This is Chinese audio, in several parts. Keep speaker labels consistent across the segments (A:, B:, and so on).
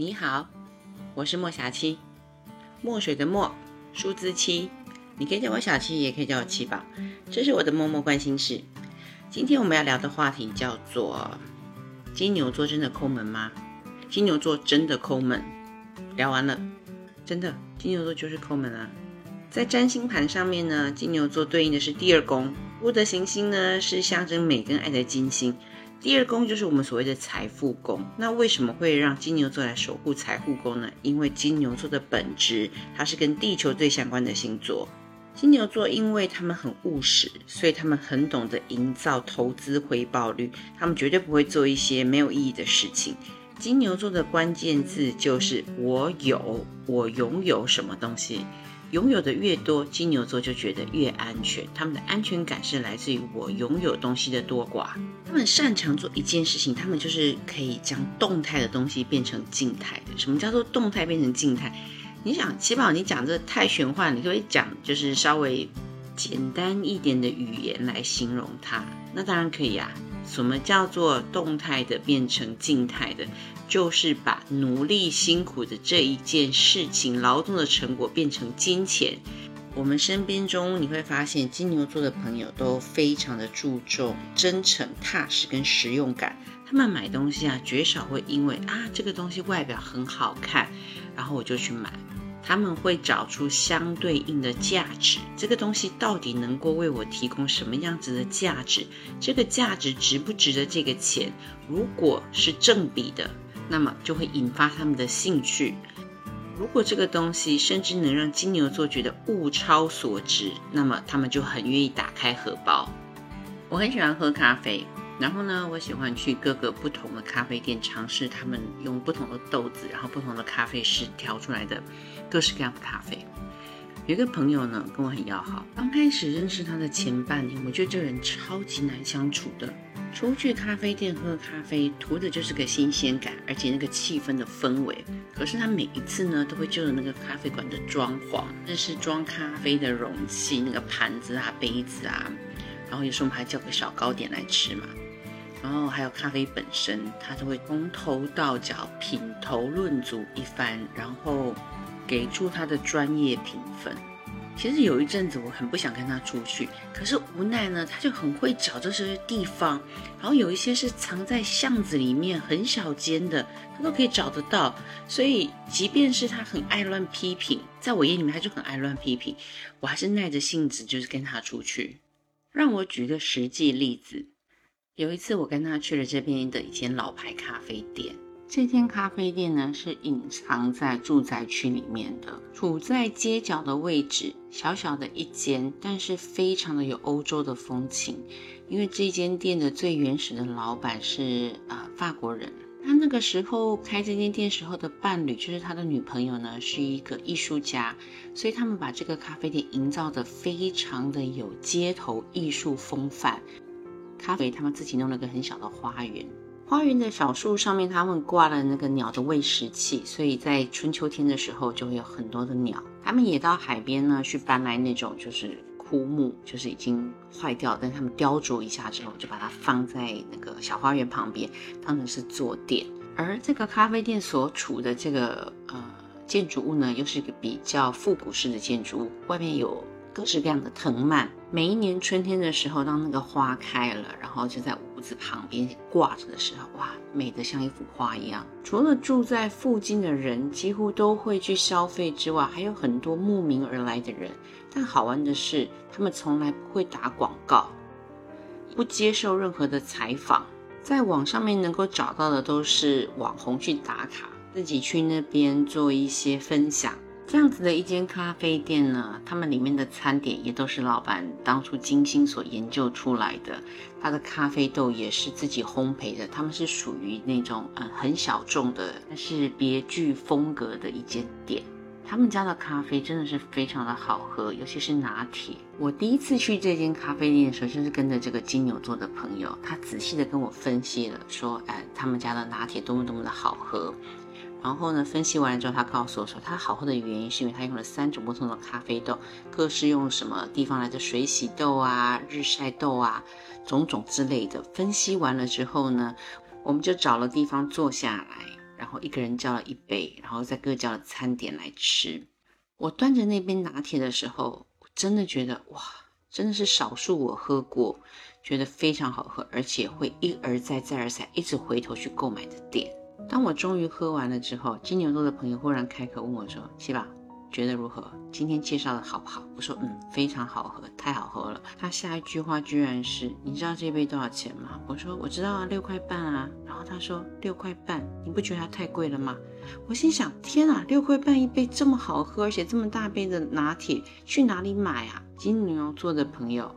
A: 你好，我是墨霞七，墨水的墨，数字七，你可以叫我小七，也可以叫我七宝。这是我的默默关心事。今天我们要聊的话题叫做：金牛座真的抠门吗？金牛座真的抠门。聊完了，真的，金牛座就是抠门啊。在占星盘上面呢，金牛座对应的是第二宫，屋的行星呢是象征美跟爱的金星。第二宫就是我们所谓的财富宫。那为什么会让金牛座来守护财富宫呢？因为金牛座的本质，它是跟地球最相关的星座。金牛座因为他们很务实，所以他们很懂得营造投资回报率。他们绝对不会做一些没有意义的事情。金牛座的关键字就是我有，我拥有什么东西。拥有的越多，金牛座就觉得越安全。他们的安全感是来自于我拥有东西的多寡。他们擅长做一件事情，他们就是可以将动态的东西变成静态的。什么叫做动态变成静态？你想，七宝，你讲这太玄幻，你可以讲就是稍微简单一点的语言来形容它。那当然可以啊。什么叫做动态的变成静态的？就是把努力辛苦的这一件事情、劳动的成果变成金钱。我们身边中你会发现，金牛座的朋友都非常的注重真诚、踏实跟实用感。他们买东西啊，绝少会因为啊这个东西外表很好看，然后我就去买。他们会找出相对应的价值，这个东西到底能够为我提供什么样子的价值？这个价值值不值得这个钱？如果是正比的。那么就会引发他们的兴趣。如果这个东西甚至能让金牛座觉得物超所值，那么他们就很愿意打开荷包。我很喜欢喝咖啡，然后呢，我喜欢去各个不同的咖啡店尝试他们用不同的豆子，然后不同的咖啡师调出来的各式各样的咖啡。有一个朋友呢，跟我很要好，刚开始认识他的前半年，我觉得这人超级难相处的。出去咖啡店喝咖啡，图的就是个新鲜感，而且那个气氛的氛围。可是他每一次呢，都会就着那个咖啡馆的装潢，那是装咖啡的容器，那个盘子啊、杯子啊，然后有时候我们还叫个小糕点来吃嘛。然后还有咖啡本身，他都会从头到脚品头论足一番，然后给出他的专业评分。其实有一阵子我很不想跟他出去，可是无奈呢，他就很会找这些地方，然后有一些是藏在巷子里面很小间的，他都可以找得到。所以即便是他很爱乱批评，在我眼里面他就很爱乱批评，我还是耐着性子就是跟他出去。让我举个实际例子，有一次我跟他去了这边的一间老牌咖啡店。这间咖啡店呢，是隐藏在住宅区里面的，处在街角的位置，小小的一间，但是非常的有欧洲的风情。因为这间店的最原始的老板是啊法国人，他那个时候开这间店时候的伴侣，就是他的女朋友呢，是一个艺术家，所以他们把这个咖啡店营造的非常的有街头艺术风范。咖啡他们自己弄了个很小的花园。花园的小树上面，他们挂了那个鸟的喂食器，所以在春秋天的时候就会有很多的鸟。他们也到海边呢去搬来那种就是枯木，就是已经坏掉，但他们雕琢一下之后，就把它放在那个小花园旁边，当成是坐垫。而这个咖啡店所处的这个呃建筑物呢，又是一个比较复古式的建筑物，外面有。各式各样的藤蔓，每一年春天的时候，当那个花开了，然后就在屋子旁边挂着的时候，哇，美得像一幅画一样。除了住在附近的人几乎都会去消费之外，还有很多慕名而来的人。但好玩的是，他们从来不会打广告，不接受任何的采访，在网上面能够找到的都是网红去打卡，自己去那边做一些分享。这样子的一间咖啡店呢，他们里面的餐点也都是老板当初精心所研究出来的，他的咖啡豆也是自己烘焙的。他们是属于那种嗯很小众的，但是别具风格的一间店。他们家的咖啡真的是非常的好喝，尤其是拿铁。我第一次去这间咖啡店的时候，就是跟着这个金牛座的朋友，他仔细的跟我分析了，说哎他们家的拿铁多么多么的好喝。然后呢，分析完了之后，他告诉我说，他好喝的原因是因为他用了三种不同的咖啡豆，各是用什么地方来的水洗豆啊、日晒豆啊，种种之类的。分析完了之后呢，我们就找了地方坐下来，然后一个人叫了一杯，然后再各叫了餐点来吃。我端着那杯拿铁的时候，我真的觉得哇，真的是少数我喝过觉得非常好喝，而且会一而再再而三一直回头去购买的店。当我终于喝完了之后，金牛座的朋友忽然开口问我说：“七宝。”觉得如何？今天介绍的好不好？我说嗯，非常好喝，太好喝了。他下一句话居然是：你知道这杯多少钱吗？我说我知道啊，六块半啊。然后他说六块半，你不觉得它太贵了吗？我心想：天啊，六块半一杯这么好喝，而且这么大杯的拿铁，去哪里买啊？金牛座的朋友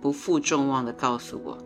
A: 不负众望的告诉我，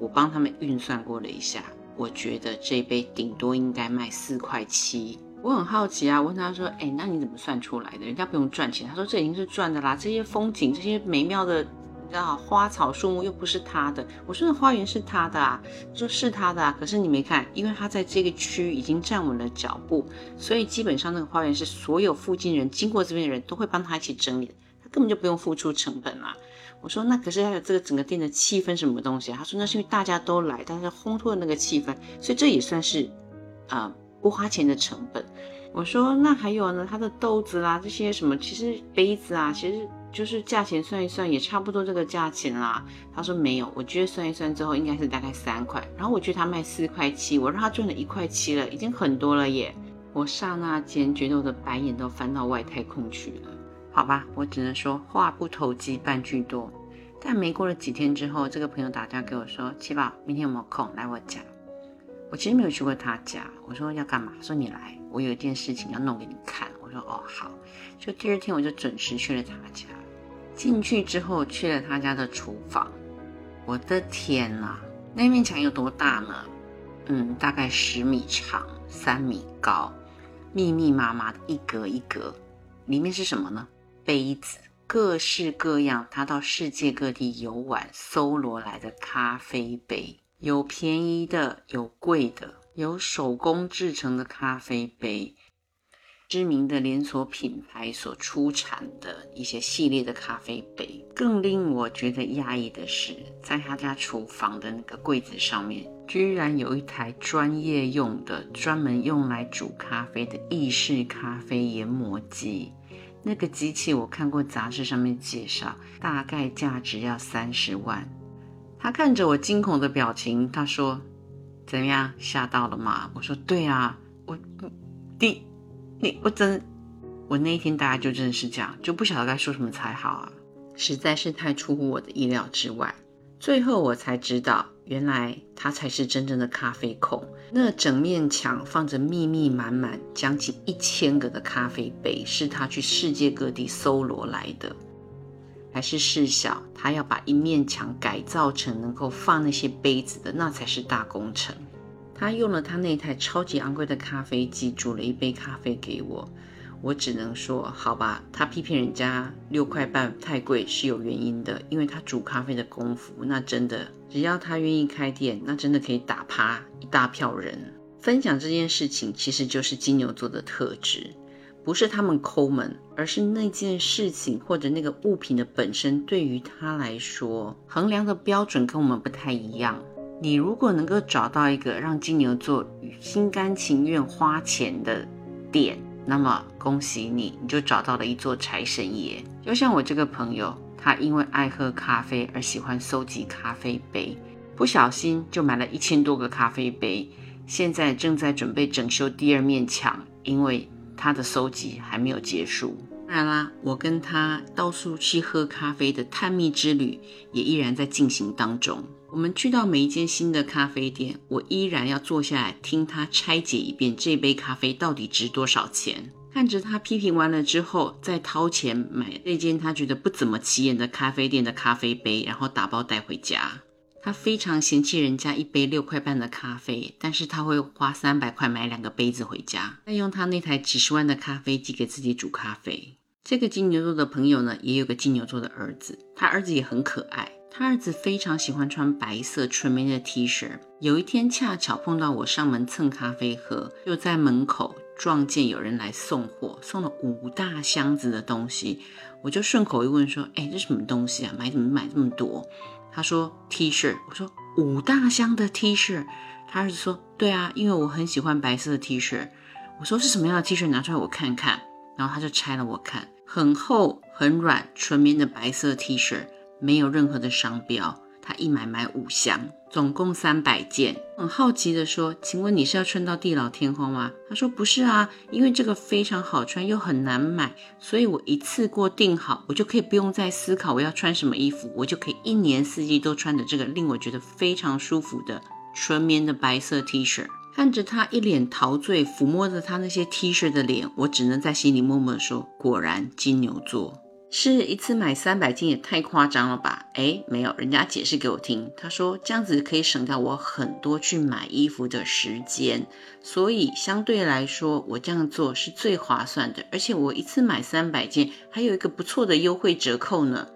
A: 我帮他们运算过了一下，我觉得这杯顶多应该卖四块七。我很好奇啊，问他说：“哎，那你怎么算出来的？人家不用赚钱。”他说：“这已经是赚的啦，这些风景，这些美妙的，你知道花草树木又不是他的。”我说：“那花园是他的啊。”说是他的啊，可是你没看，因为他在这个区已经站稳了脚步，所以基本上那个花园是所有附近人经过这边的人都会帮他一起整理，他根本就不用付出成本啊。我说：“那可是还有这个整个店的气氛什么东西？”他说：“那是因为大家都来，但是烘托的那个气氛，所以这也算是啊。”不花钱的成本，我说那还有呢，它的豆子啦，这些什么，其实杯子啊，其实就是价钱算一算也差不多这个价钱啦。他说没有，我觉得算一算之后应该是大概三块，然后我觉得他卖四块七，我让他赚了一块七了，已经很多了耶。我刹那间觉得我的白眼都翻到外太空去了。好吧，我只能说话不投机半句多。但没过了几天之后，这个朋友打电话给我说，七宝，明天有没有空来我家？我其实没有去过他家，我说要干嘛？说你来，我有一件事情要弄给你看。我说哦好，就第二天我就准时去了他家。进去之后去了他家的厨房，我的天哪，那面墙有多大呢？嗯，大概十米长，三米高，密密麻麻的一格一格，里面是什么呢？杯子，各式各样，他到世界各地游玩搜罗来的咖啡杯。有便宜的，有贵的，有手工制成的咖啡杯，知名的连锁品牌所出产的一些系列的咖啡杯。更令我觉得压抑的是，在他家厨房的那个柜子上面，居然有一台专业用的、专门用来煮咖啡的意式咖啡研磨机。那个机器我看过杂志上面介绍，大概价值要三十万。他看着我惊恐的表情，他说：“怎么样，吓到了吗？”我说：“对啊，我，第，你，我真，我那一天大概就真的是这样，就不晓得该说什么才好啊，实在是太出乎我的意料之外。最后我才知道，原来他才是真正的咖啡控。那整面墙放着密密满满将近一千个的咖啡杯，是他去世界各地搜罗来的。”还是事小，他要把一面墙改造成能够放那些杯子的，那才是大工程。他用了他那台超级昂贵的咖啡机煮了一杯咖啡给我，我只能说好吧。他批评人家六块半太贵是有原因的，因为他煮咖啡的功夫，那真的只要他愿意开店，那真的可以打趴一大票人。分享这件事情其实就是金牛座的特质。不是他们抠门，而是那件事情或者那个物品的本身，对于他来说，衡量的标准跟我们不太一样。你如果能够找到一个让金牛座心甘情愿花钱的点，那么恭喜你，你就找到了一座财神爷。就像我这个朋友，他因为爱喝咖啡而喜欢收集咖啡杯，不小心就买了一千多个咖啡杯，现在正在准备整修第二面墙，因为。他的收集还没有结束。当然啦，我跟他到处去喝咖啡的探秘之旅也依然在进行当中。我们去到每一间新的咖啡店，我依然要坐下来听他拆解一遍这杯咖啡到底值多少钱。看着他批评完了之后，再掏钱买那间他觉得不怎么起眼的咖啡店的咖啡杯，然后打包带回家。他非常嫌弃人家一杯六块半的咖啡，但是他会花三百块买两个杯子回家，再用他那台几十万的咖啡机给自己煮咖啡。这个金牛座的朋友呢，也有个金牛座的儿子，他儿子也很可爱。他儿子非常喜欢穿白色纯棉的 T 恤。有一天恰巧碰到我上门蹭咖啡喝，就在门口撞见有人来送货，送了五大箱子的东西。我就顺口一问说：“哎，这什么东西啊？买怎么买这么多？”他说 T 恤，我说五大箱的 T 恤，他儿子说：“对啊，因为我很喜欢白色的 T 恤。”我说：“是什么样的 T 恤？拿出来我看看。”然后他就拆了我看，很厚、很软、纯棉的白色 T 恤，没有任何的商标。他一买买五箱，总共三百件。很好奇的说：“请问你是要穿到地老天荒吗？”他说：“不是啊，因为这个非常好穿又很难买，所以我一次过订好，我就可以不用再思考我要穿什么衣服，我就可以一年四季都穿着这个令我觉得非常舒服的纯棉的白色 T 恤。”看着他一脸陶醉，抚摸着他那些 T 恤的脸，我只能在心里默默说：“果然金牛座。”是一次买三百件也太夸张了吧？哎，没有，人家解释给我听，他说这样子可以省掉我很多去买衣服的时间，所以相对来说我这样做是最划算的，而且我一次买三百件还有一个不错的优惠折扣呢。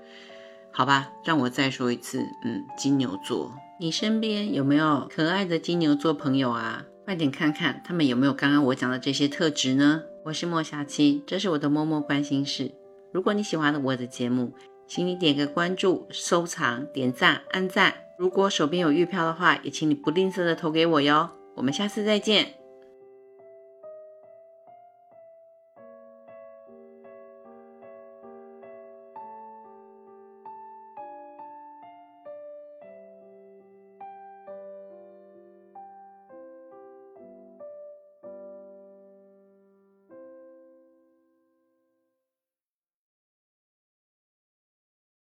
A: 好吧，让我再说一次，嗯，金牛座，你身边有没有可爱的金牛座朋友啊？快点看看他们有没有刚刚我讲的这些特质呢？我是莫小七，这是我的默默关心事。如果你喜欢我的节目，请你点个关注、收藏、点赞、按赞。如果手边有月票的话，也请你不吝啬的投给我哟。我们下次再见。